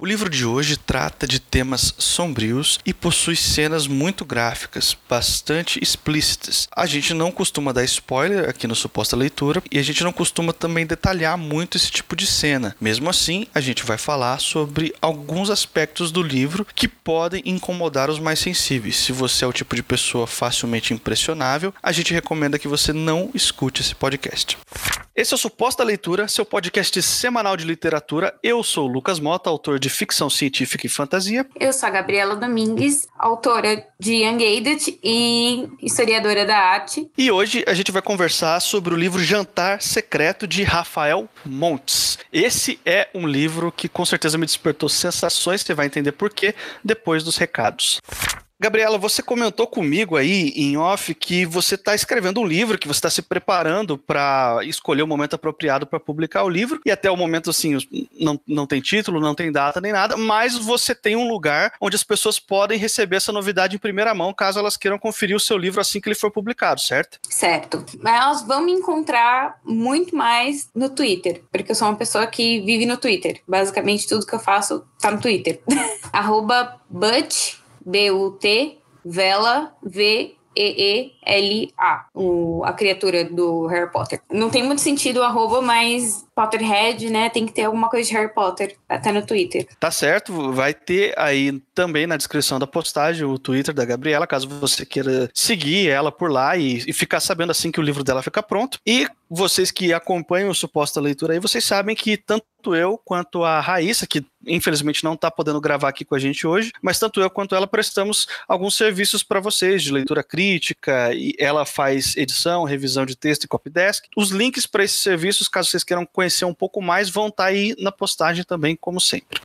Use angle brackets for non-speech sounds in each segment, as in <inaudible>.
O livro de hoje trata de temas sombrios e possui cenas muito gráficas, bastante explícitas. A gente não costuma dar spoiler aqui no Suposta Leitura e a gente não costuma também detalhar muito esse tipo de cena. Mesmo assim, a gente vai falar sobre alguns aspectos do livro que podem incomodar os mais sensíveis. Se você é o tipo de pessoa facilmente impressionável, a gente recomenda que você não escute esse podcast. Esse é o Suposta Leitura, seu podcast semanal de literatura. Eu sou o Lucas Mota, autor de ficção científica e fantasia. Eu sou a Gabriela Domingues, autora de Young Adult e historiadora da arte. E hoje a gente vai conversar sobre o livro Jantar Secreto de Rafael Montes. Esse é um livro que com certeza me despertou sensações, você vai entender por quê depois dos recados. Gabriela, você comentou comigo aí em off que você está escrevendo um livro, que você está se preparando para escolher o momento apropriado para publicar o livro, e até o momento, assim, não, não tem título, não tem data nem nada, mas você tem um lugar onde as pessoas podem receber essa novidade em primeira mão, caso elas queiram conferir o seu livro assim que ele for publicado, certo? Certo. Mas elas vão me encontrar muito mais no Twitter, porque eu sou uma pessoa que vive no Twitter. Basicamente, tudo que eu faço tá no Twitter. <laughs> Arroba Butch B-U-T, Vela, V-E-E-L-A, a criatura do Harry Potter. Não tem muito sentido o arroba, mas Potterhead, né? Tem que ter alguma coisa de Harry Potter até no Twitter. Tá certo, vai ter aí também na descrição da postagem o Twitter da Gabriela, caso você queira seguir ela por lá e, e ficar sabendo assim que o livro dela fica pronto. E vocês que acompanham o Suposta Leitura aí, vocês sabem que tanto eu quanto a Raíssa, que infelizmente não está podendo gravar aqui com a gente hoje, mas tanto eu quanto ela prestamos alguns serviços para vocês de leitura crítica, e ela faz edição, revisão de texto e copydesk. Os links para esses serviços, caso vocês queiram conhecer um pouco mais vão estar tá aí na postagem também, como sempre.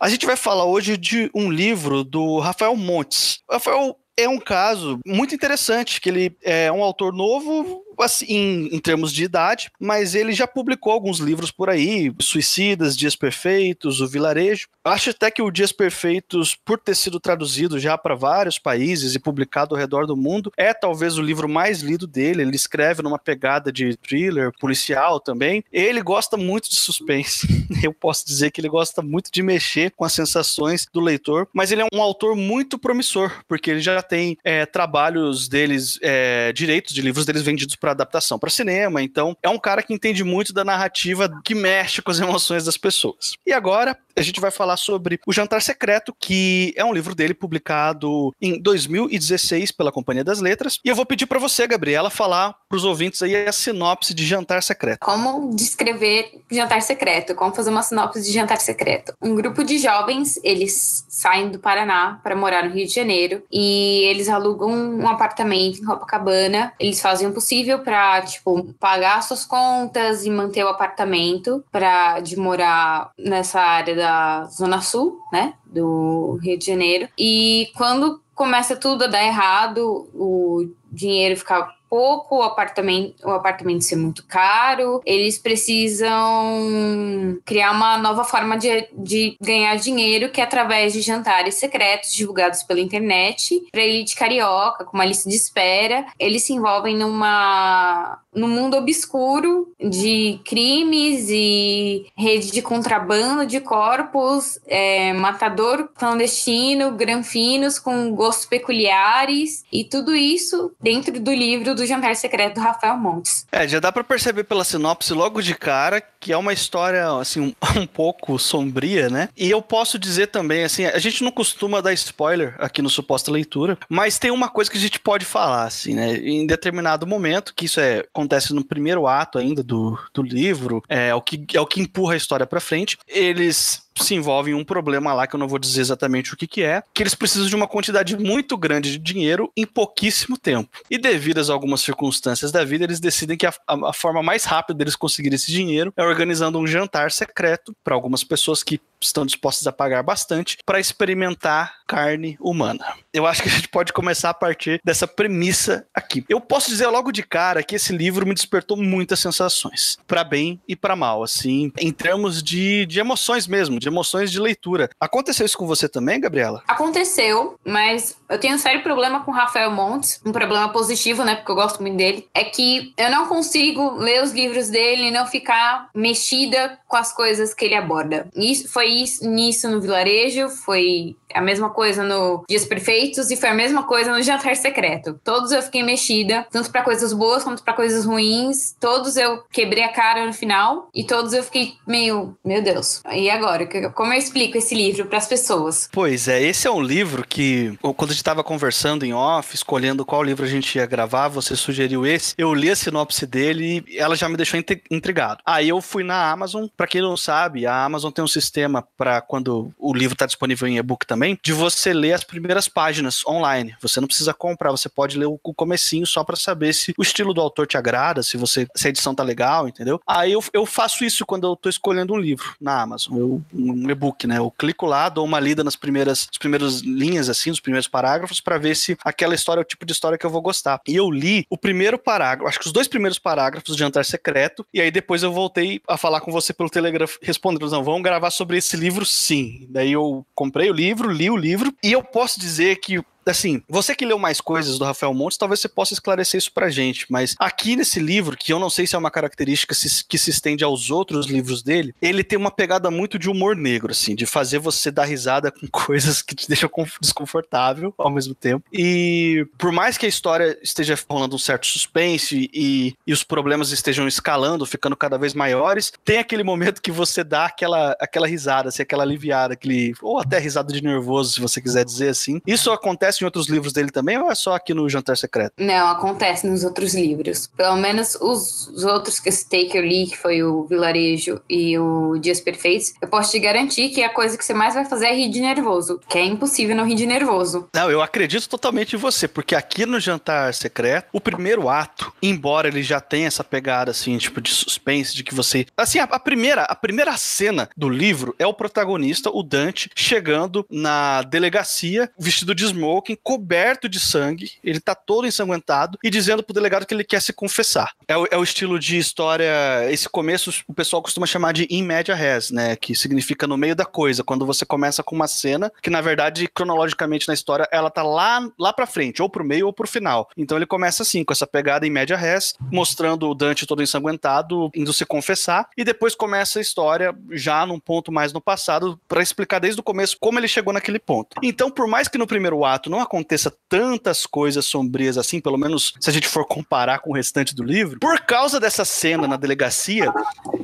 A gente vai falar hoje de um livro do Rafael Montes. Rafael é um caso muito interessante, que ele é um autor novo, assim, em, em, termos de idade, mas ele já publicou alguns livros por aí, Suicidas, Dias Perfeitos, O Vilarejo. Acho até que o Dias Perfeitos, por ter sido traduzido já para vários países e publicado ao redor do mundo, é talvez o livro mais lido dele. Ele escreve numa pegada de thriller, policial também. Ele gosta muito de suspense. <laughs> Eu posso dizer que ele gosta muito de mexer com as sensações do leitor, mas ele é um autor muito promissor, porque ele já tem é, trabalhos deles, é, direitos de livros deles vendidos para adaptação para cinema. Então, é um cara que entende muito da narrativa que mexe com as <laughs> emoções das pessoas. E agora, a gente vai falar sobre O Jantar Secreto, que é um livro dele publicado em 2016 pela Companhia das Letras. E eu vou pedir para você, Gabriela, falar para os ouvintes aí a sinopse de Jantar Secreto. Como descrever Jantar Secreto? Como fazer uma sinopse de Jantar Secreto? Um grupo de jovens, eles saem do Paraná para morar no Rio de Janeiro e eles alugam um apartamento em Copacabana. Eles fazem o possível para tipo pagar suas contas e manter o apartamento para de morar nessa área da Zona Sul, né, do Rio de Janeiro. E quando começa tudo a dar errado, o dinheiro fica pouco, o apartamento, o apartamento ser muito caro, eles precisam criar uma nova forma de, de ganhar dinheiro que é através de jantares secretos divulgados pela internet para elite carioca, com uma lista de espera. Eles se envolvem numa num mundo obscuro de crimes e rede de contrabando de corpos, é, matador clandestino, granfinos com gostos peculiares e tudo isso dentro do livro do Jantar Secreto do Rafael Montes. É, já dá para perceber pela sinopse logo de cara que é uma história assim um, <laughs> um, pouco sombria, né? E eu posso dizer também assim, a gente não costuma dar spoiler aqui no suposta leitura, mas tem uma coisa que a gente pode falar assim, né? Em determinado momento, que isso é acontece no primeiro ato ainda do, do livro, é o que é o que empurra a história para frente. Eles se envolve em um problema lá que eu não vou dizer exatamente o que, que é, que eles precisam de uma quantidade muito grande de dinheiro em pouquíssimo tempo. E devido a algumas circunstâncias da vida, eles decidem que a, a, a forma mais rápida deles conseguir esse dinheiro é organizando um jantar secreto para algumas pessoas que estão dispostas a pagar bastante para experimentar carne humana. Eu acho que a gente pode começar a partir dessa premissa aqui. Eu posso dizer logo de cara que esse livro me despertou muitas sensações, para bem e para mal, assim, em termos de, de emoções mesmo, de emoções de leitura. Aconteceu isso com você também, Gabriela? Aconteceu, mas eu tenho um sério problema com Rafael Montes, um problema positivo, né, porque eu gosto muito dele, é que eu não consigo ler os livros dele e não ficar mexida com as coisas que ele aborda. Isso foi isso, nisso no vilarejo, foi a mesma coisa no Dias Perfeitos e foi a mesma coisa no Jantar Secreto. Todos eu fiquei mexida, tanto para coisas boas quanto para coisas ruins. Todos eu quebrei a cara no final e todos eu fiquei meio, meu Deus. E agora, como eu explico esse livro para as pessoas? Pois é, esse é um livro que quando a gente estava conversando em off, escolhendo qual livro a gente ia gravar, você sugeriu esse. Eu li a sinopse dele e ela já me deixou intrigado. Aí eu fui na Amazon, para quem não sabe, a Amazon tem um sistema para quando o livro está disponível em e-book também de você ler as primeiras páginas online. Você não precisa comprar, você pode ler o comecinho só para saber se o estilo do autor te agrada, se você se a edição tá legal, entendeu? Aí eu, eu faço isso quando eu tô escolhendo um livro na Amazon, eu, um e-book, né? Eu clico lá, dou uma lida nas primeiras, as primeiras linhas assim, os primeiros parágrafos para ver se aquela história é o tipo de história que eu vou gostar. E eu li o primeiro parágrafo, acho que os dois primeiros parágrafos de Jantar Secreto, e aí depois eu voltei a falar com você pelo Telegram respondendo, não, vamos gravar sobre esse livro sim. Daí eu comprei o livro, li o livro e eu posso dizer que assim, você que leu mais coisas do Rafael Montes, talvez você possa esclarecer isso pra gente, mas aqui nesse livro, que eu não sei se é uma característica que se estende aos outros livros dele, ele tem uma pegada muito de humor negro, assim, de fazer você dar risada com <laughs> coisas que te deixam desconfortável ao mesmo tempo. E por mais que a história esteja rolando um certo suspense e, e os problemas estejam escalando, ficando cada vez maiores, tem aquele momento que você dá aquela, aquela risada, assim, aquela aliviada, aquele, ou até risada de nervoso, se você quiser dizer assim. Isso acontece acontece em outros livros dele também ou é só aqui no Jantar Secreto? Não, acontece nos outros livros. Pelo menos os, os outros que eu citei que eu li, que foi o Vilarejo e o Dias Perfeitos, eu posso te garantir que a coisa que você mais vai fazer é rir de nervoso, que é impossível não rir de nervoso. Não, eu acredito totalmente em você, porque aqui no Jantar Secreto, o primeiro ato, embora ele já tenha essa pegada assim, tipo de suspense, de que você, assim, a, a primeira, a primeira cena do livro é o protagonista, o Dante, chegando na delegacia vestido de smoke Tolkien coberto de sangue, ele tá todo ensanguentado e dizendo pro delegado que ele quer se confessar. É o, é o estilo de história, esse começo o pessoal costuma chamar de in media res, né, que significa no meio da coisa, quando você começa com uma cena que na verdade cronologicamente na história ela tá lá lá para frente, ou pro meio ou pro final. Então ele começa assim, com essa pegada em média res, mostrando o Dante todo ensanguentado, indo se confessar, e depois começa a história já num ponto mais no passado para explicar desde o começo como ele chegou naquele ponto. Então, por mais que no primeiro ato não aconteça tantas coisas sombrias assim, pelo menos se a gente for comparar com o restante do livro, por causa dessa cena na delegacia,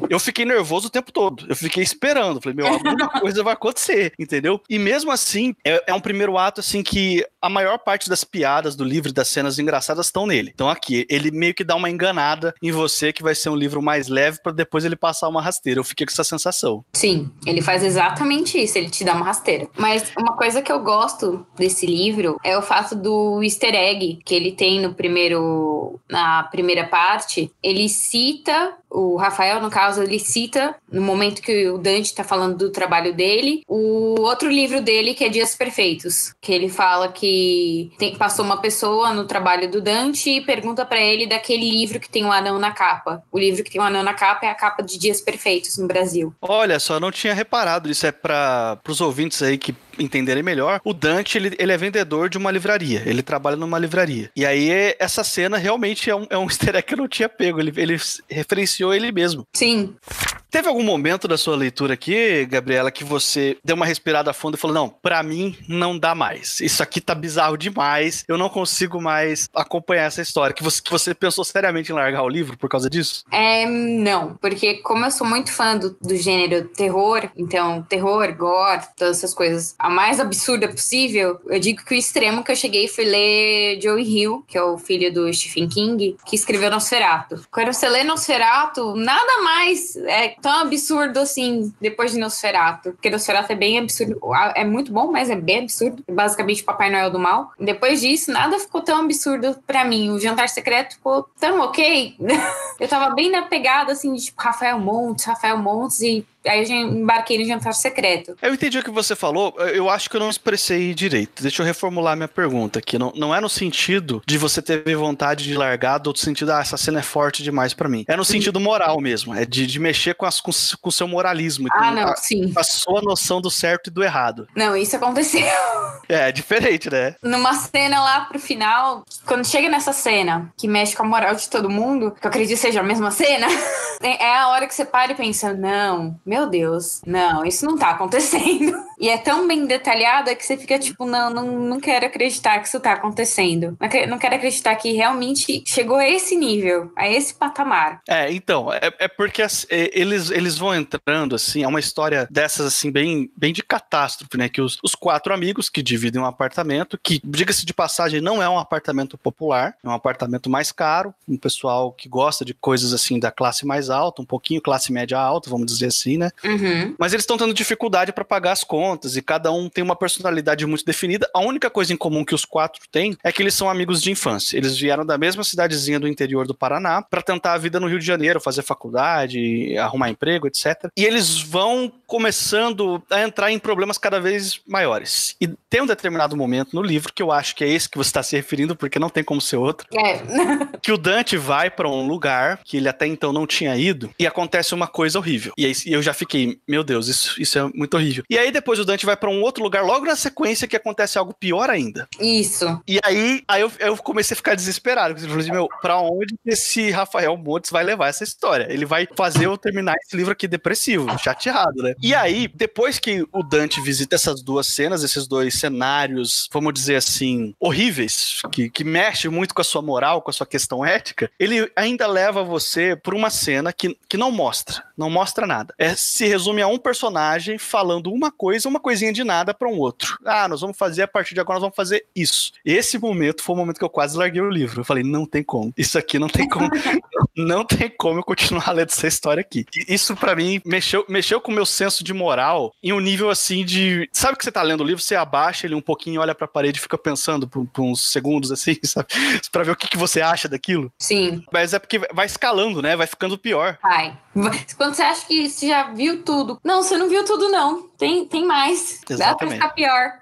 eu fiquei nervoso o tempo todo. Eu fiquei esperando. Falei, meu, alguma <laughs> coisa vai acontecer, entendeu? E mesmo assim, é, é um primeiro ato assim que a maior parte das piadas do livro, das cenas engraçadas, estão nele. Então aqui, ele meio que dá uma enganada em você que vai ser um livro mais leve para depois ele passar uma rasteira. Eu fiquei com essa sensação. Sim, ele faz exatamente isso, ele te dá uma rasteira. Mas uma coisa que eu gosto desse livro livro é o fato do easter egg que ele tem no primeiro na primeira parte. Ele cita o Rafael, no caso, ele cita, no momento que o Dante está falando do trabalho dele, o outro livro dele, que é Dias Perfeitos, que ele fala que tem, passou uma pessoa no trabalho do Dante e pergunta para ele daquele livro que tem um anão na capa. O livro que tem um anão na capa é a capa de Dias Perfeitos no Brasil. Olha só, não tinha reparado. Isso é para os ouvintes aí que entenderem melhor, o Dante, ele, ele é vendedor de uma livraria. Ele trabalha numa livraria. E aí, essa cena realmente é um, é um <laughs> easter egg que eu não tinha pego. Ele, ele referenciou ele mesmo. Sim. Teve algum momento da sua leitura aqui, Gabriela, que você deu uma respirada fundo e falou: não, para mim não dá mais. Isso aqui tá bizarro demais. Eu não consigo mais acompanhar essa história. Que você, que você pensou seriamente em largar o livro por causa disso? É, não, porque como eu sou muito fã do, do gênero terror, então terror, gore, todas essas coisas, a mais absurda possível, eu digo que o extremo que eu cheguei foi ler Joey Hill, que é o filho do Stephen King, que escreveu Nosferatu. Quando você lê Nosferatu, nada mais é tão absurdo assim depois de Nosferatu. Porque Nosferatu é bem absurdo. É muito bom, mas é bem absurdo. Basicamente, Papai Noel do Mal. Depois disso, nada ficou tão absurdo para mim. O Jantar Secreto ficou tão ok. <laughs> eu tava bem na pegada, assim, de tipo, Rafael Montes, Rafael Montes, e aí eu embarquei no jantar secreto. Eu entendi o que você falou, eu acho que eu não expressei direito. Deixa eu reformular minha pergunta aqui. Não, não é no sentido de você ter vontade de largar, do outro sentido, ah, essa cena é forte demais para mim. É no sentido moral mesmo, é de, de mexer com, as, com, com o seu moralismo. Ah, não, a, sim. A sua noção do certo e do errado. Não, isso aconteceu. <laughs> É, é diferente, né? Numa cena lá pro final, quando chega nessa cena, que mexe com a moral de todo mundo, que eu acredito seja a mesma cena, <laughs> é a hora que você para e pensa, não, meu Deus, não, isso não tá acontecendo. E é tão bem detalhada que você fica tipo, não, não, não quero acreditar que isso tá acontecendo. Não quero acreditar que realmente chegou a esse nível, a esse patamar. É, então, é, é porque eles, eles vão entrando, assim, é uma história dessas, assim, bem, bem de catástrofe, né? Que os, os quatro amigos que dividem um apartamento, que, diga-se de passagem, não é um apartamento popular, é um apartamento mais caro, um pessoal que gosta de coisas, assim, da classe mais alta, um pouquinho classe média alta, vamos dizer assim, né? Uhum. Mas eles estão tendo dificuldade para pagar as contas e cada um tem uma personalidade muito definida. A única coisa em comum que os quatro têm é que eles são amigos de infância. Eles vieram da mesma cidadezinha do interior do Paraná para tentar a vida no Rio de Janeiro, fazer faculdade, arrumar emprego, etc. E eles vão começando a entrar em problemas cada vez maiores. E tem um determinado momento no livro que eu acho que é esse que você está se referindo, porque não tem como ser outro. É. <laughs> que o Dante vai para um lugar que ele até então não tinha ido e acontece uma coisa horrível. E aí eu já fiquei, meu Deus, isso, isso é muito horrível. E aí depois o Dante vai para um outro lugar logo na sequência que acontece algo pior ainda. Isso. E aí, aí eu, eu comecei a ficar desesperado. Eu falei assim, meu, pra onde esse Rafael Montes vai levar essa história? Ele vai fazer eu terminar esse livro aqui depressivo, chateado, né? E aí, depois que o Dante visita essas duas cenas, esses dois cenários, vamos dizer assim, horríveis, que, que mexe muito com a sua moral, com a sua questão ética, ele ainda leva você por uma cena que, que não mostra, não mostra nada. É, se resume a um personagem falando uma coisa, uma coisinha de nada para um outro. Ah, nós vamos fazer a partir de agora, nós vamos fazer isso. Esse momento foi o momento que eu quase larguei o livro. Eu falei, não tem como. Isso aqui não tem como. <laughs> não tem como eu continuar <laughs> lendo essa história aqui. E isso para mim mexeu, mexeu com o meu senso de moral em um nível assim de. Sabe que você tá lendo o livro, você abaixa ele um pouquinho, olha pra parede e fica pensando por, por uns segundos assim, <laughs> sabe? Pra ver o que, que você acha daquilo. Sim. Mas é porque vai escalando, né? Vai ficando pior. Vai. Quando você acha que você já viu tudo. Não, você não viu tudo, não. Tem, tem mais. Exatamente. Dá pra ficar pior.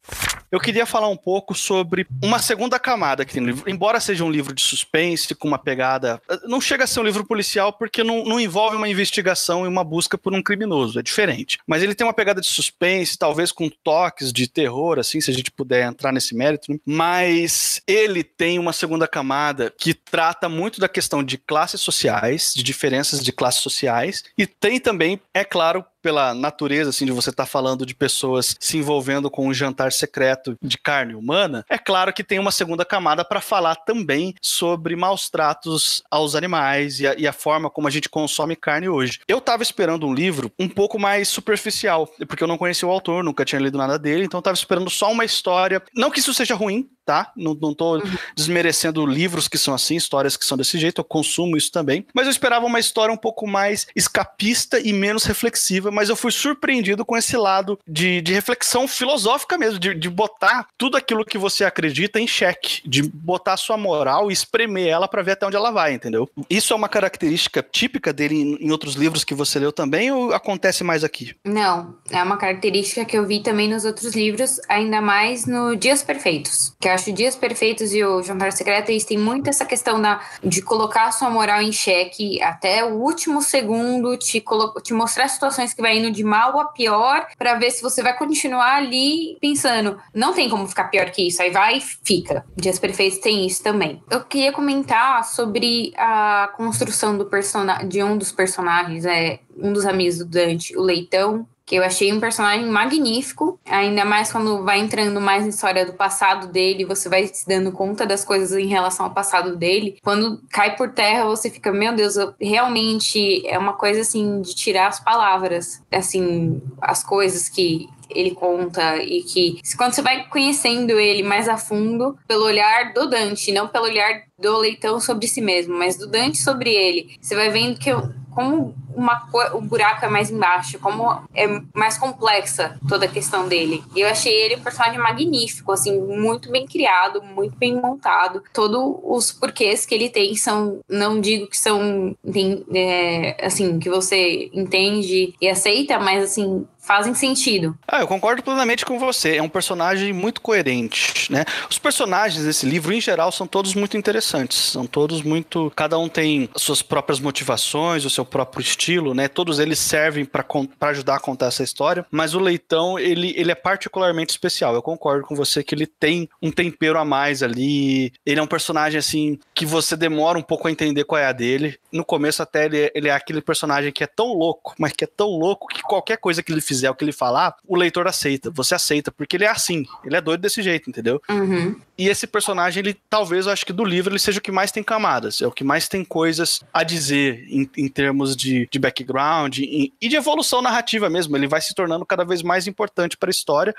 Eu queria falar um pouco sobre uma segunda camada que tem no livro. Embora seja um livro de suspense, com uma pegada. Não chega a ser um livro policial porque não, não envolve uma investigação e uma busca por um criminoso. É diferente. Mas ele tem uma pegada de suspense, talvez com toques de terror, assim, se a gente puder entrar nesse mérito. Né? Mas ele tem uma segunda camada que trata muito da questão de classes sociais, de diferenças de classes sociais. E tem também, é claro, pela natureza, assim, de você estar tá falando de pessoas se envolvendo com um jantar secreto de carne humana, é claro que tem uma segunda camada para falar também sobre maus tratos aos animais e a, e a, forma como a gente consome carne hoje. Eu estava esperando um livro um pouco mais superficial, porque eu não conhecia o autor, nunca tinha lido nada dele, então estava esperando só uma história. Não que isso seja ruim, tá? Não, não tô uhum. desmerecendo livros que são assim, histórias que são desse jeito, eu consumo isso também. Mas eu esperava uma história um pouco mais escapista e menos reflexiva, mas eu fui surpreendido com esse lado de, de reflexão filosófica mesmo, de, de botar tudo aquilo que você acredita em xeque, de botar sua moral e espremer ela para ver até onde ela vai, entendeu? Isso é uma característica típica dele em, em outros livros que você leu também ou acontece mais aqui? Não, é uma característica que eu vi também nos outros livros, ainda mais no Dias Perfeitos, que acho Dias Perfeitos e o Jantar Secreto, eles têm muito essa questão da, de colocar a sua moral em xeque até o último segundo, te, te mostrar situações que vai indo de mal a pior, para ver se você vai continuar ali pensando, não tem como ficar pior que isso, aí vai e fica. Dias Perfeitos tem isso também. Eu queria comentar sobre a construção do de um dos personagens, é um dos amigos do Dante, o Leitão, que eu achei um personagem magnífico, ainda mais quando vai entrando mais na história do passado dele, você vai se dando conta das coisas em relação ao passado dele. Quando cai por terra, você fica, meu Deus, realmente é uma coisa assim de tirar as palavras, assim, as coisas que ele conta e que quando você vai conhecendo ele mais a fundo pelo olhar do Dante, não pelo olhar do Leitão sobre si mesmo, mas do Dante sobre ele, você vai vendo que como uma o buraco é mais embaixo, como é mais complexa toda a questão dele. E eu achei ele um personagem magnífico, assim, muito bem criado, muito bem montado. Todos os porquês que ele tem são, não digo que são, é, assim, que você entende e aceita, mas assim, fazem sentido. Ah, eu concordo plenamente com você. É um personagem muito coerente, né? Os personagens desse livro, em geral, são todos muito interessantes. São todos muito. Cada um tem suas próprias motivações, o seu próprio estilo, né? Todos eles servem para ajudar a contar essa história. Mas o Leitão, ele, ele é particularmente especial. Eu concordo com você que ele tem um tempero a mais ali. Ele é um personagem, assim, que você demora um pouco a entender qual é a dele. No começo, até, ele, ele é aquele personagem que é tão louco, mas que é tão louco que qualquer coisa que ele fizer fizer o que ele falar, o leitor aceita. Você aceita, porque ele é assim. Ele é doido desse jeito, entendeu? Uhum. E esse personagem, ele talvez, eu acho que do livro, ele seja o que mais tem camadas. É o que mais tem coisas a dizer em, em termos de, de background e, e de evolução narrativa mesmo. Ele vai se tornando cada vez mais importante para a história.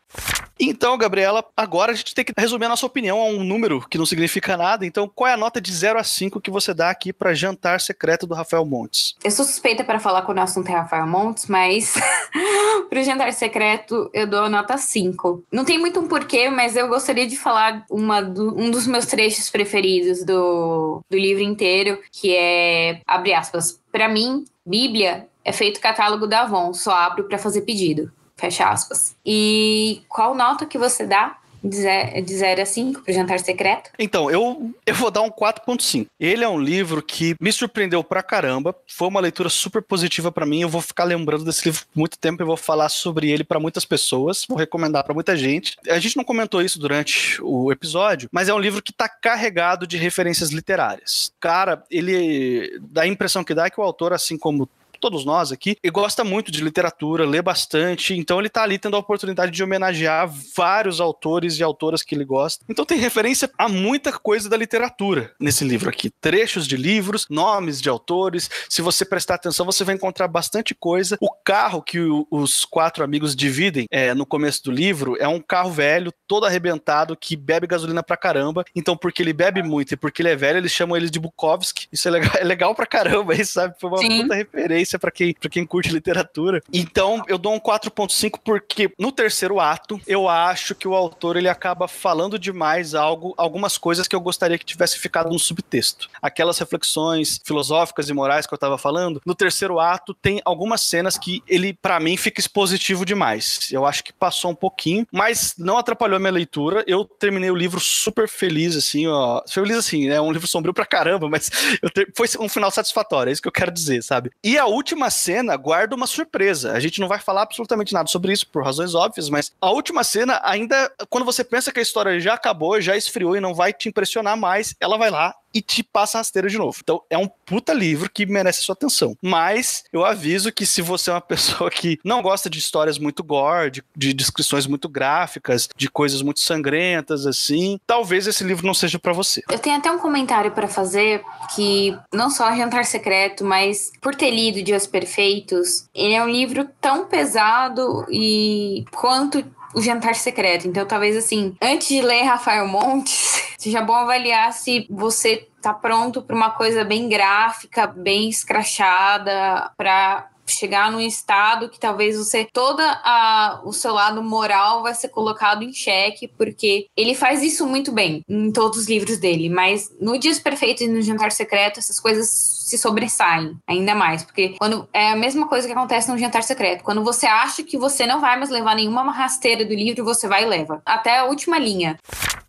Então, Gabriela, agora a gente tem que resumir a nossa opinião a um número que não significa nada. Então, qual é a nota de 0 a 5 que você dá aqui para Jantar Secreto do Rafael Montes? Eu sou suspeita para falar quando o assunto é Rafael Montes, mas <laughs> pro Jantar Secreto eu dou a nota 5. Não tem muito um porquê, mas eu gostaria de falar uma do, um dos meus trechos preferidos do, do livro inteiro, que é, abre aspas, para mim, Bíblia é feito catálogo da Avon, só abro para fazer pedido. Fecha aspas. E qual nota que você dá de 0 a 5 para o Jantar Secreto? Então, eu, eu vou dar um 4.5. Ele é um livro que me surpreendeu pra caramba. Foi uma leitura super positiva para mim. Eu vou ficar lembrando desse livro por muito tempo e vou falar sobre ele para muitas pessoas. Vou recomendar para muita gente. A gente não comentou isso durante o episódio, mas é um livro que tá carregado de referências literárias. Cara, ele dá a impressão que dá que o autor, assim como todos nós aqui, e gosta muito de literatura, lê bastante, então ele tá ali tendo a oportunidade de homenagear vários autores e autoras que ele gosta. Então tem referência a muita coisa da literatura nesse livro aqui. Trechos de livros, nomes de autores. Se você prestar atenção, você vai encontrar bastante coisa. O carro que o, os quatro amigos dividem é, no começo do livro é um carro velho, todo arrebentado, que bebe gasolina pra caramba. Então, porque ele bebe muito e porque ele é velho, eles chamam ele de Bukowski. Isso é legal, <laughs> é legal pra caramba, aí, sabe? Foi uma Sim. puta referência referência para quem, pra quem curte <laughs> literatura. Então, eu dou um 4.5 porque no terceiro ato, eu acho que o autor ele acaba falando demais algo, algumas coisas que eu gostaria que tivesse ficado no subtexto. Aquelas reflexões filosóficas e morais que eu tava falando, no terceiro ato tem algumas cenas que ele, para mim, fica expositivo demais. Eu acho que passou um pouquinho, mas não atrapalhou a minha leitura. Eu terminei o livro super feliz, assim, ó. Feliz assim, né? Um livro sombrio pra caramba, mas <laughs> ter... foi um final satisfatório, é isso que eu quero dizer, sabe? E a última última cena guarda uma surpresa. A gente não vai falar absolutamente nada sobre isso por razões óbvias, mas a última cena ainda, quando você pensa que a história já acabou, já esfriou e não vai te impressionar mais, ela vai lá e te passa rasteira de novo. Então é um puta livro que merece sua atenção. Mas eu aviso que se você é uma <laughs> pessoa que não gosta de histórias muito gore, de, de descrições muito gráficas, de coisas muito sangrentas assim, talvez esse livro não seja para você. Eu tenho até um comentário para fazer que não só Jantar Secreto, mas por ter lido Dias Perfeitos, ele é um livro tão pesado e quanto o jantar secreto. Então, talvez assim, antes de ler Rafael Montes, <laughs> seja bom avaliar se você tá pronto para uma coisa bem gráfica, bem escrachada, para chegar num estado que talvez você toda a, o seu lado moral vai ser colocado em xeque, porque ele faz isso muito bem em todos os livros dele, mas no Dias Perfeitos e no Jantar Secreto essas coisas se sobressaem ainda mais, porque quando é a mesma coisa que acontece no Jantar Secreto, quando você acha que você não vai mais levar nenhuma rasteira do livro, você vai e leva, até a última linha.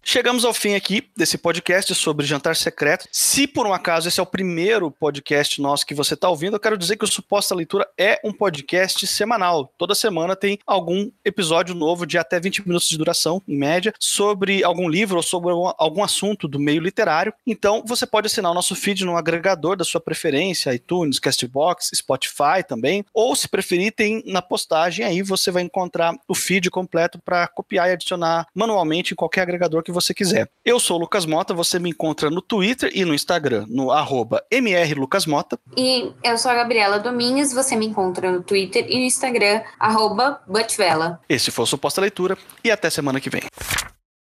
Chegamos ao fim aqui desse podcast sobre Jantar Secreto. Se por um acaso esse é o primeiro podcast nosso que você está ouvindo, eu quero dizer que o Suposta Leitura é um podcast semanal. Toda semana tem algum episódio novo de até 20 minutos de duração, em média, sobre algum livro ou sobre algum assunto do meio literário. Então você pode assinar o nosso feed no agregador da sua preferência, iTunes, Castbox, Spotify também. Ou se preferir, tem na postagem aí você vai encontrar o feed completo para copiar e adicionar manualmente em qualquer agregador que você quiser. Eu sou o Lucas Mota, você me encontra no Twitter e no Instagram, no arroba mrlucasmota. E eu sou a Gabriela Domingues, você me encontra no Twitter e no Instagram, arroba Butvela. Esse foi o Suposta Leitura e até semana que vem.